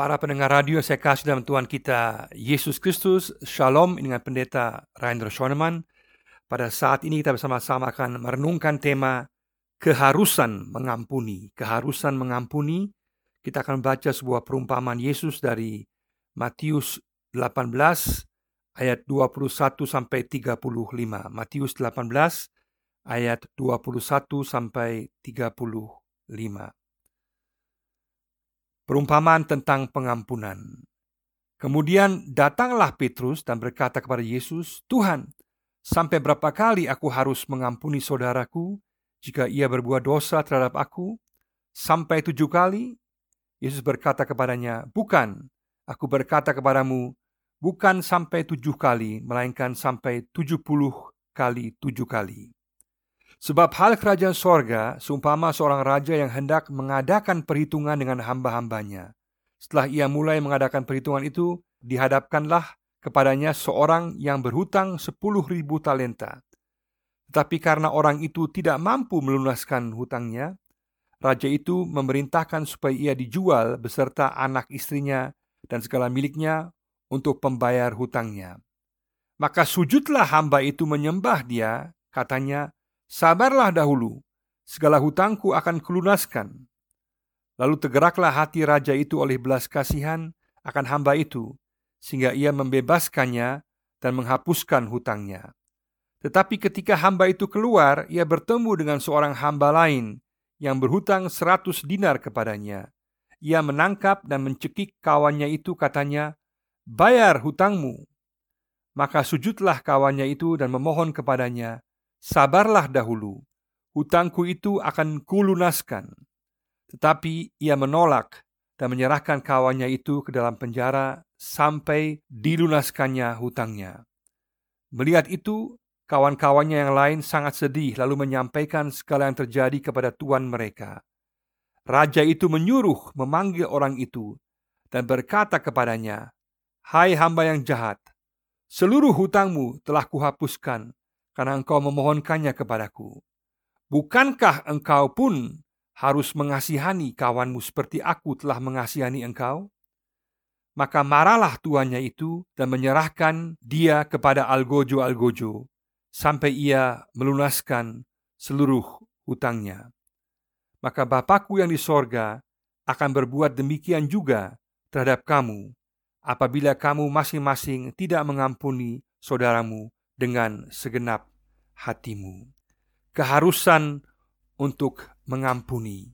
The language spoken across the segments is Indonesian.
Para pendengar radio saya kasih dalam Tuhan kita Yesus Kristus, Shalom dengan pendeta Rainer Schoenemann. Pada saat ini kita bersama-sama akan merenungkan tema keharusan mengampuni. Keharusan mengampuni. Kita akan baca sebuah perumpamaan Yesus dari Matius 18 ayat 21 sampai 35. Matius 18 ayat 21 sampai 35. Perumpamaan tentang pengampunan. Kemudian datanglah Petrus dan berkata kepada Yesus, "Tuhan, sampai berapa kali aku harus mengampuni saudaraku jika ia berbuat dosa terhadap aku? Sampai tujuh kali?" Yesus berkata kepadanya, "Bukan, aku berkata kepadamu, bukan sampai tujuh kali, melainkan sampai tujuh puluh kali tujuh kali." Sebab hal kerajaan sorga seumpama seorang raja yang hendak mengadakan perhitungan dengan hamba-hambanya. Setelah ia mulai mengadakan perhitungan itu, dihadapkanlah kepadanya seorang yang berhutang sepuluh ribu talenta. Tetapi karena orang itu tidak mampu melunaskan hutangnya, raja itu memerintahkan supaya ia dijual beserta anak istrinya dan segala miliknya untuk pembayar hutangnya. Maka sujudlah hamba itu menyembah dia, katanya, Sabarlah dahulu, segala hutangku akan kulunaskan. Lalu tergeraklah hati raja itu oleh belas kasihan akan hamba itu, sehingga ia membebaskannya dan menghapuskan hutangnya. Tetapi ketika hamba itu keluar, ia bertemu dengan seorang hamba lain yang berhutang seratus dinar kepadanya. Ia menangkap dan mencekik kawannya itu katanya, Bayar hutangmu. Maka sujudlah kawannya itu dan memohon kepadanya, Sabarlah dahulu, hutangku itu akan kulunaskan. Tetapi ia menolak dan menyerahkan kawannya itu ke dalam penjara sampai dilunaskannya hutangnya. Melihat itu, kawan-kawannya yang lain sangat sedih lalu menyampaikan segala yang terjadi kepada tuan mereka. Raja itu menyuruh memanggil orang itu dan berkata kepadanya, "Hai hamba yang jahat, seluruh hutangmu telah kuhapuskan karena engkau memohonkannya kepadaku. Bukankah engkau pun harus mengasihani kawanmu seperti aku telah mengasihani engkau? Maka marahlah tuannya itu dan menyerahkan dia kepada algojo-algojo sampai ia melunaskan seluruh hutangnya. Maka Bapakku yang di sorga akan berbuat demikian juga terhadap kamu apabila kamu masing-masing tidak mengampuni saudaramu dengan segenap hatimu. Keharusan untuk mengampuni.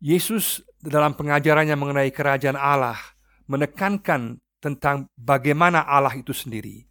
Yesus dalam pengajarannya mengenai kerajaan Allah menekankan tentang bagaimana Allah itu sendiri.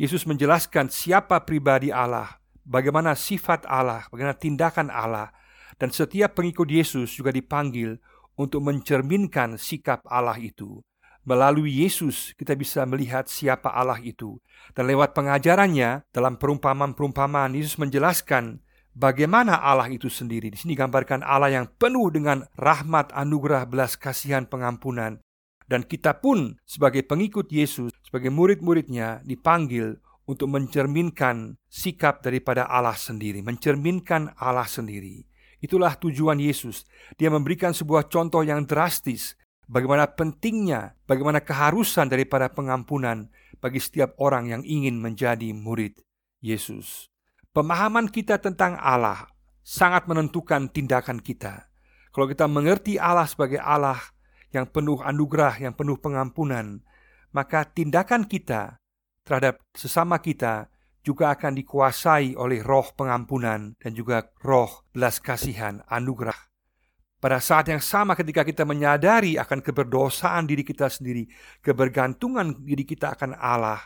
Yesus menjelaskan siapa pribadi Allah, bagaimana sifat Allah, bagaimana tindakan Allah, dan setiap pengikut Yesus juga dipanggil untuk mencerminkan sikap Allah itu. Melalui Yesus kita bisa melihat siapa Allah itu. Dan lewat pengajarannya dalam perumpamaan-perumpamaan Yesus menjelaskan bagaimana Allah itu sendiri. Di sini gambarkan Allah yang penuh dengan rahmat, anugerah, belas kasihan, pengampunan. Dan kita pun sebagai pengikut Yesus, sebagai murid-muridnya dipanggil untuk mencerminkan sikap daripada Allah sendiri, mencerminkan Allah sendiri. Itulah tujuan Yesus. Dia memberikan sebuah contoh yang drastis bagaimana pentingnya, bagaimana keharusan daripada pengampunan bagi setiap orang yang ingin menjadi murid Yesus. Pemahaman kita tentang Allah sangat menentukan tindakan kita. Kalau kita mengerti Allah sebagai Allah yang penuh anugerah, yang penuh pengampunan, maka tindakan kita terhadap sesama kita juga akan dikuasai oleh roh pengampunan dan juga roh belas kasihan, anugerah pada saat yang sama ketika kita menyadari akan keberdosaan diri kita sendiri, kebergantungan diri kita akan Allah,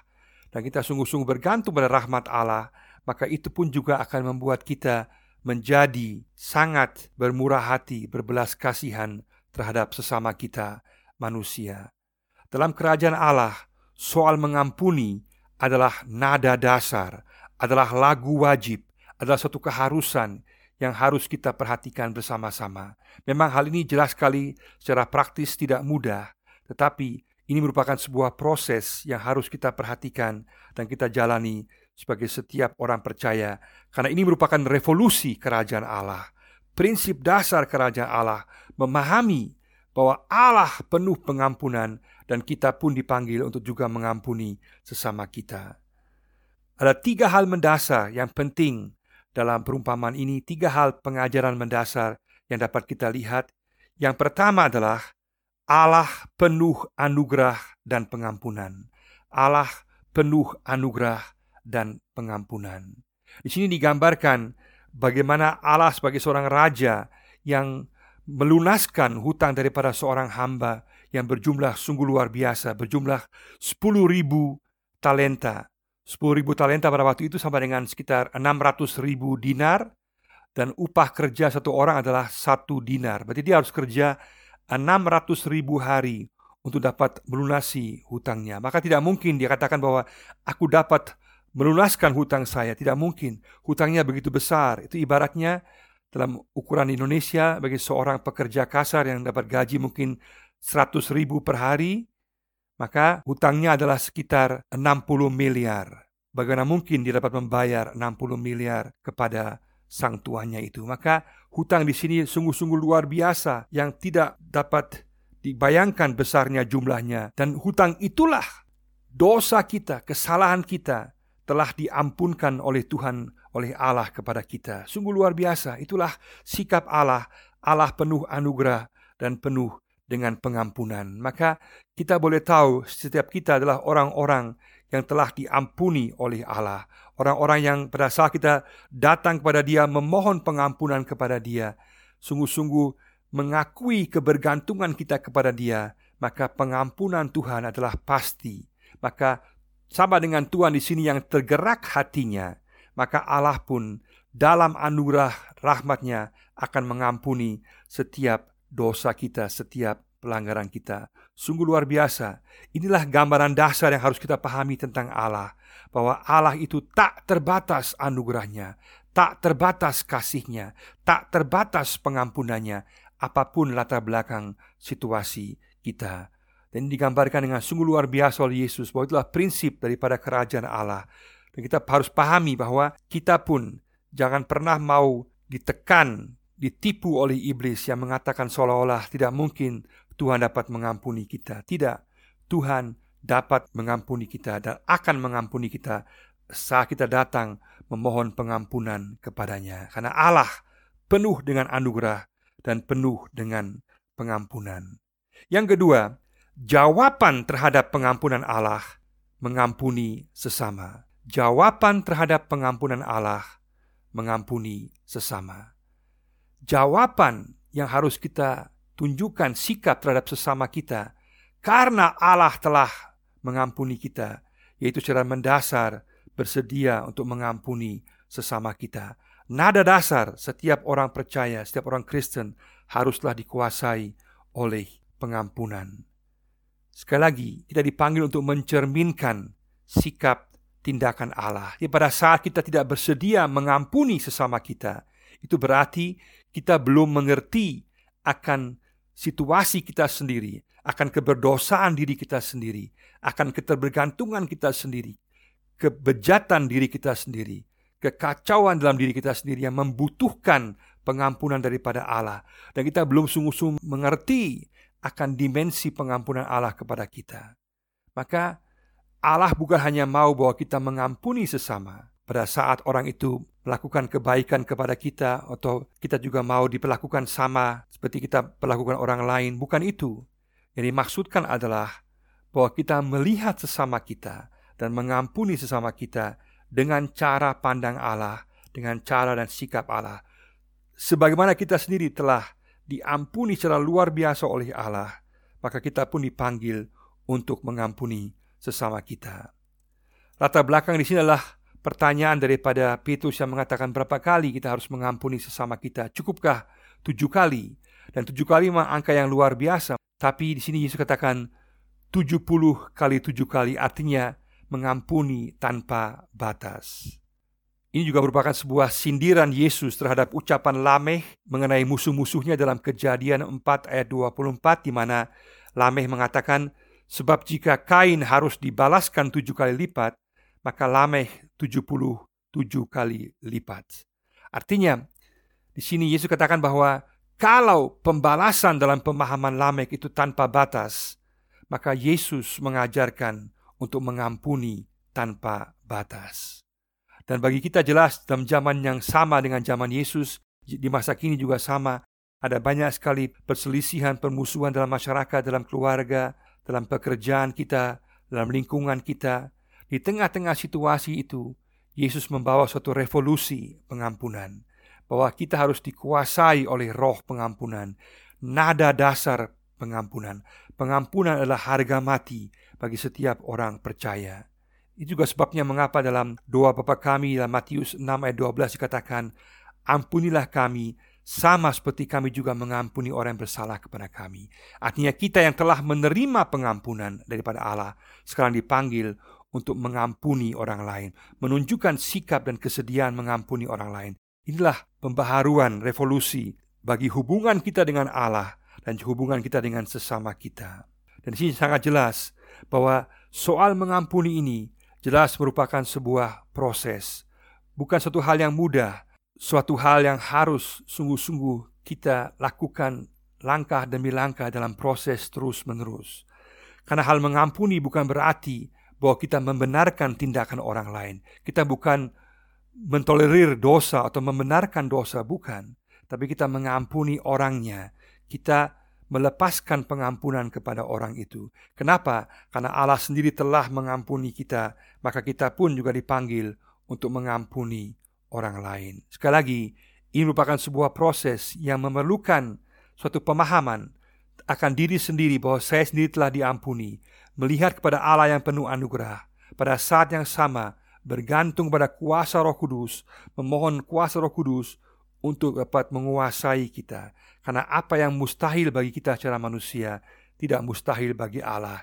dan kita sungguh-sungguh bergantung pada rahmat Allah, maka itu pun juga akan membuat kita menjadi sangat bermurah hati, berbelas kasihan terhadap sesama kita manusia. Dalam kerajaan Allah, soal mengampuni adalah nada dasar, adalah lagu wajib, adalah suatu keharusan yang harus kita perhatikan bersama-sama. Memang hal ini jelas sekali secara praktis tidak mudah, tetapi ini merupakan sebuah proses yang harus kita perhatikan dan kita jalani sebagai setiap orang percaya karena ini merupakan revolusi kerajaan Allah. Prinsip dasar kerajaan Allah memahami bahwa Allah penuh pengampunan dan kita pun dipanggil untuk juga mengampuni sesama kita. Ada tiga hal mendasar yang penting dalam perumpamaan ini, tiga hal pengajaran mendasar yang dapat kita lihat. Yang pertama adalah Allah penuh anugerah dan pengampunan. Allah penuh anugerah dan pengampunan. Di sini digambarkan bagaimana Allah sebagai seorang raja yang melunaskan hutang daripada seorang hamba yang berjumlah sungguh luar biasa, berjumlah 10 ribu talenta. 10 ribu talenta pada waktu itu sama dengan sekitar 600 ribu dinar dan upah kerja satu orang adalah satu dinar. Berarti dia harus kerja 600 ribu hari untuk dapat melunasi hutangnya. Maka tidak mungkin dia katakan bahwa aku dapat melunaskan hutang saya. Tidak mungkin. Hutangnya begitu besar. Itu ibaratnya dalam ukuran Indonesia bagi seorang pekerja kasar yang dapat gaji mungkin 100 ribu per hari, maka hutangnya adalah sekitar 60 miliar. Bagaimana mungkin dia dapat membayar 60 miliar kepada sang tuannya itu? Maka hutang di sini sungguh-sungguh luar biasa yang tidak dapat dibayangkan besarnya jumlahnya. Dan hutang itulah dosa kita, kesalahan kita telah diampunkan oleh Tuhan, oleh Allah kepada kita. Sungguh luar biasa. Itulah sikap Allah. Allah penuh anugerah dan penuh dengan pengampunan. Maka kita boleh tahu setiap kita adalah orang-orang yang telah diampuni oleh Allah. Orang-orang yang pada saat kita datang kepada dia memohon pengampunan kepada dia. Sungguh-sungguh mengakui kebergantungan kita kepada dia. Maka pengampunan Tuhan adalah pasti. Maka sama dengan Tuhan di sini yang tergerak hatinya. Maka Allah pun dalam anugerah rahmatnya akan mengampuni setiap dosa kita, setiap pelanggaran kita. Sungguh luar biasa. Inilah gambaran dasar yang harus kita pahami tentang Allah. Bahwa Allah itu tak terbatas anugerahnya, tak terbatas kasihnya, tak terbatas pengampunannya, apa pun latar belakang situasi kita. Dan digambarkan dengan sungguh luar biasa oleh Yesus bahwa itulah prinsip daripada kerajaan Allah. Dan kita harus pahami bahwa kita pun jangan pernah mau ditekan ditipu oleh iblis yang mengatakan seolah-olah tidak mungkin Tuhan dapat mengampuni kita. Tidak, Tuhan dapat mengampuni kita dan akan mengampuni kita saat kita datang memohon pengampunan kepadanya. Karena Allah penuh dengan anugerah dan penuh dengan pengampunan. Yang kedua, jawaban terhadap pengampunan Allah mengampuni sesama. Jawaban terhadap pengampunan Allah mengampuni sesama jawaban yang harus kita tunjukkan sikap terhadap sesama kita karena Allah telah mengampuni kita, yaitu secara mendasar bersedia untuk mengampuni sesama kita. Nada dasar setiap orang percaya, setiap orang Kristen haruslah dikuasai oleh pengampunan. Sekali lagi, kita dipanggil untuk mencerminkan sikap tindakan Allah. Jadi pada saat kita tidak bersedia mengampuni sesama kita, itu berarti kita belum mengerti akan situasi kita sendiri, akan keberdosaan diri kita sendiri, akan keterbergantungan kita sendiri, kebejatan diri kita sendiri, kekacauan dalam diri kita sendiri yang membutuhkan pengampunan daripada Allah. Dan kita belum sungguh-sungguh mengerti akan dimensi pengampunan Allah kepada kita. Maka Allah bukan hanya mau bahwa kita mengampuni sesama, pada saat orang itu melakukan kebaikan kepada kita atau kita juga mau diperlakukan sama seperti kita perlakukan orang lain, bukan itu. Yang dimaksudkan adalah bahwa kita melihat sesama kita dan mengampuni sesama kita dengan cara pandang Allah, dengan cara dan sikap Allah. Sebagaimana kita sendiri telah diampuni secara luar biasa oleh Allah, maka kita pun dipanggil untuk mengampuni sesama kita. Latar belakang di sini adalah pertanyaan daripada Petrus yang mengatakan berapa kali kita harus mengampuni sesama kita. Cukupkah tujuh kali? Dan tujuh kali memang angka yang luar biasa. Tapi di sini Yesus katakan tujuh puluh kali tujuh kali artinya mengampuni tanpa batas. Ini juga merupakan sebuah sindiran Yesus terhadap ucapan Lameh mengenai musuh-musuhnya dalam kejadian 4 ayat 24 di mana Lameh mengatakan sebab jika Kain harus dibalaskan tujuh kali lipat, maka Lameh 77 kali lipat. Artinya, di sini Yesus katakan bahwa kalau pembalasan dalam pemahaman Lamek itu tanpa batas, maka Yesus mengajarkan untuk mengampuni tanpa batas. Dan bagi kita jelas dalam zaman yang sama dengan zaman Yesus, di masa kini juga sama, ada banyak sekali perselisihan, permusuhan dalam masyarakat, dalam keluarga, dalam pekerjaan kita, dalam lingkungan kita. Di tengah-tengah situasi itu, Yesus membawa suatu revolusi pengampunan. Bahwa kita harus dikuasai oleh roh pengampunan. Nada dasar pengampunan. Pengampunan adalah harga mati bagi setiap orang percaya. Itu juga sebabnya mengapa dalam doa Bapa kami dalam Matius 6 ayat 12 dikatakan, Ampunilah kami sama seperti kami juga mengampuni orang yang bersalah kepada kami. Artinya kita yang telah menerima pengampunan daripada Allah sekarang dipanggil untuk mengampuni orang lain, menunjukkan sikap dan kesediaan mengampuni orang lain. Inilah pembaharuan revolusi bagi hubungan kita dengan Allah dan hubungan kita dengan sesama kita. Dan di sini sangat jelas bahwa soal mengampuni ini jelas merupakan sebuah proses, bukan satu hal yang mudah, suatu hal yang harus sungguh-sungguh kita lakukan langkah demi langkah dalam proses terus-menerus. Karena hal mengampuni bukan berarti bahwa kita membenarkan tindakan orang lain. Kita bukan mentolerir dosa atau membenarkan dosa, bukan. Tapi kita mengampuni orangnya. Kita melepaskan pengampunan kepada orang itu. Kenapa? Karena Allah sendiri telah mengampuni kita, maka kita pun juga dipanggil untuk mengampuni orang lain. Sekali lagi, ini merupakan sebuah proses yang memerlukan suatu pemahaman akan diri sendiri bahwa saya sendiri telah diampuni, melihat kepada Allah yang penuh anugerah. Pada saat yang sama, bergantung pada kuasa Roh Kudus, memohon kuasa Roh Kudus untuk dapat menguasai kita. Karena apa yang mustahil bagi kita secara manusia tidak mustahil bagi Allah,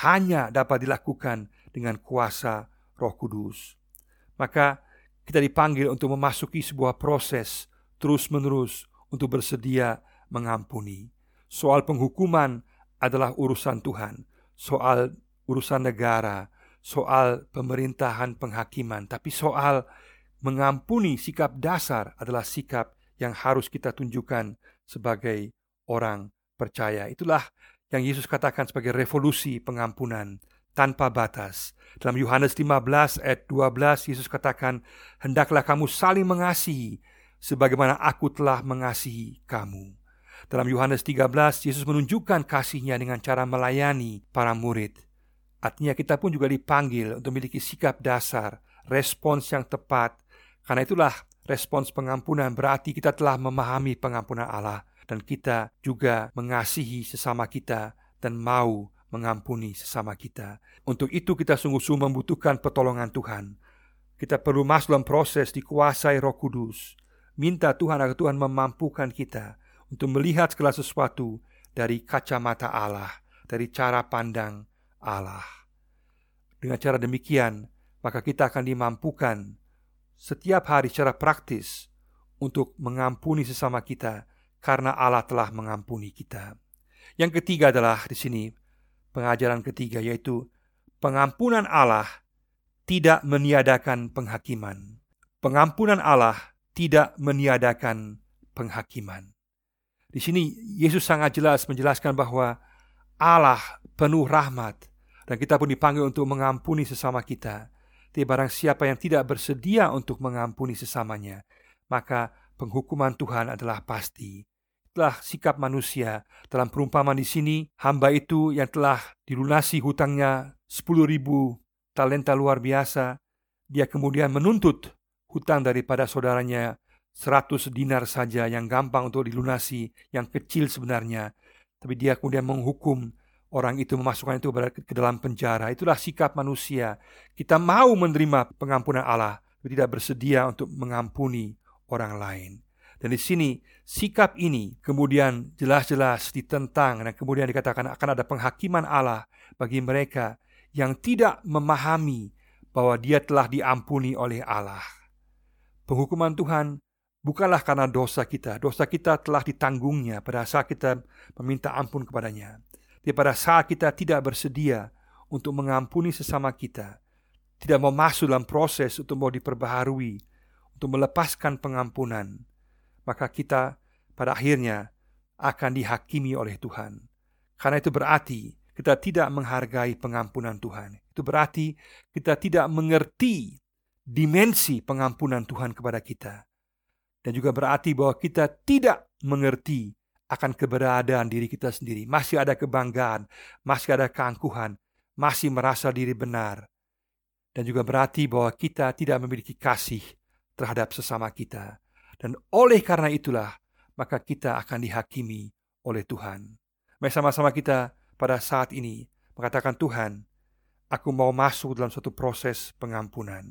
hanya dapat dilakukan dengan kuasa Roh Kudus. Maka kita dipanggil untuk memasuki sebuah proses terus-menerus untuk bersedia mengampuni. Soal penghukuman adalah urusan Tuhan, soal urusan negara, soal pemerintahan penghakiman, tapi soal mengampuni sikap dasar adalah sikap yang harus kita tunjukkan sebagai orang percaya. Itulah yang Yesus katakan sebagai revolusi pengampunan tanpa batas. Dalam Yohanes 15 ayat 12 Yesus katakan, "Hendaklah kamu saling mengasihi sebagaimana aku telah mengasihi kamu." Dalam Yohanes 13 Yesus menunjukkan kasihnya dengan cara melayani para murid. Artinya kita pun juga dipanggil untuk memiliki sikap dasar, respons yang tepat. Karena itulah respons pengampunan berarti kita telah memahami pengampunan Allah dan kita juga mengasihi sesama kita dan mau mengampuni sesama kita. Untuk itu kita sungguh-sungguh membutuhkan pertolongan Tuhan. Kita perlu masuk dalam proses dikuasai roh kudus. Minta Tuhan agar Tuhan memampukan kita untuk melihat segala sesuatu dari kacamata Allah, dari cara pandang Allah. Dengan cara demikian, maka kita akan dimampukan setiap hari secara praktis untuk mengampuni sesama kita karena Allah telah mengampuni kita. Yang ketiga adalah di sini pengajaran ketiga yaitu pengampunan Allah tidak meniadakan penghakiman. Pengampunan Allah tidak meniadakan penghakiman. Di sini Yesus sangat jelas menjelaskan bahwa Allah penuh rahmat dan kita pun dipanggil untuk mengampuni sesama kita. Tapi barang siapa yang tidak bersedia untuk mengampuni sesamanya, maka penghukuman Tuhan adalah pasti telah sikap manusia. Dalam perumpamaan di sini, hamba itu yang telah dilunasi hutangnya 10 ribu talenta luar biasa, dia kemudian menuntut hutang daripada saudaranya 100 dinar saja yang gampang untuk dilunasi, yang kecil sebenarnya. Tapi dia kemudian menghukum orang itu memasukkan itu ke dalam penjara. Itulah sikap manusia. Kita mau menerima pengampunan Allah, tapi tidak bersedia untuk mengampuni orang lain. Dan di sini sikap ini kemudian jelas-jelas ditentang dan kemudian dikatakan akan ada penghakiman Allah bagi mereka yang tidak memahami bahwa dia telah diampuni oleh Allah. Penghukuman Tuhan bukanlah karena dosa kita. Dosa kita telah ditanggungnya pada saat kita meminta ampun kepadanya. Di pada saat kita tidak bersedia untuk mengampuni sesama kita, tidak mau masuk dalam proses untuk mau diperbaharui, untuk melepaskan pengampunan, maka kita pada akhirnya akan dihakimi oleh Tuhan. Karena itu berarti kita tidak menghargai pengampunan Tuhan. Itu berarti kita tidak mengerti dimensi pengampunan Tuhan kepada kita. Dan juga berarti bahwa kita tidak mengerti akan keberadaan diri kita sendiri. Masih ada kebanggaan, masih ada keangkuhan, masih merasa diri benar. Dan juga berarti bahwa kita tidak memiliki kasih terhadap sesama kita. Dan oleh karena itulah, maka kita akan dihakimi oleh Tuhan. Mari sama-sama kita pada saat ini mengatakan Tuhan, aku mau masuk dalam suatu proses pengampunan.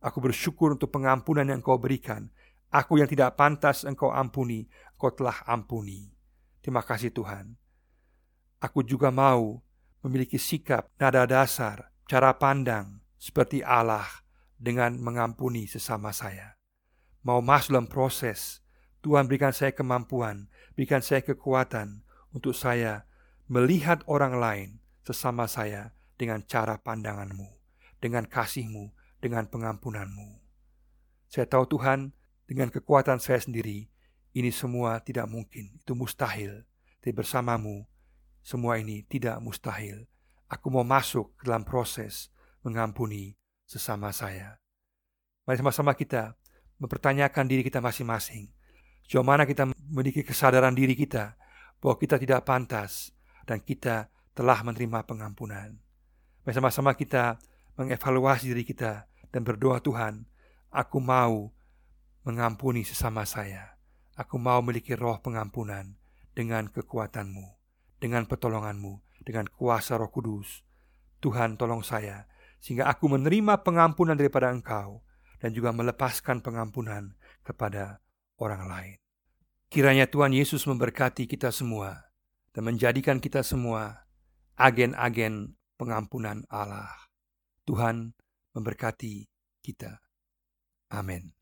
Aku bersyukur untuk pengampunan yang Engkau berikan. Aku yang tidak pantas Engkau ampuni, Engkau telah ampuni. Terima kasih Tuhan. Aku juga mau memiliki sikap, nada dasar, cara pandang seperti Allah dengan mengampuni sesama saya. Mau masuk dalam proses, Tuhan berikan saya kemampuan, berikan saya kekuatan untuk saya melihat orang lain sesama saya dengan cara pandanganmu, dengan kasihmu, dengan pengampunanmu. Saya tahu Tuhan, dengan kekuatan saya sendiri, ini semua tidak mungkin, itu mustahil. Tapi bersamamu, semua ini tidak mustahil. Aku mau masuk ke dalam proses mengampuni sesama saya. Mari sama-sama kita mempertanyakan diri kita masing-masing. Sejauh mana kita memiliki kesadaran diri kita bahwa kita tidak pantas dan kita telah menerima pengampunan. Bersama-sama kita mengevaluasi diri kita dan berdoa Tuhan, aku mau mengampuni sesama saya. Aku mau memiliki roh pengampunan dengan kekuatanmu, dengan pertolonganmu, dengan kuasa roh kudus. Tuhan tolong saya, sehingga aku menerima pengampunan daripada engkau dan juga melepaskan pengampunan kepada orang lain. Kiranya Tuhan Yesus memberkati kita semua dan menjadikan kita semua agen-agen pengampunan Allah. Tuhan memberkati kita. Amin.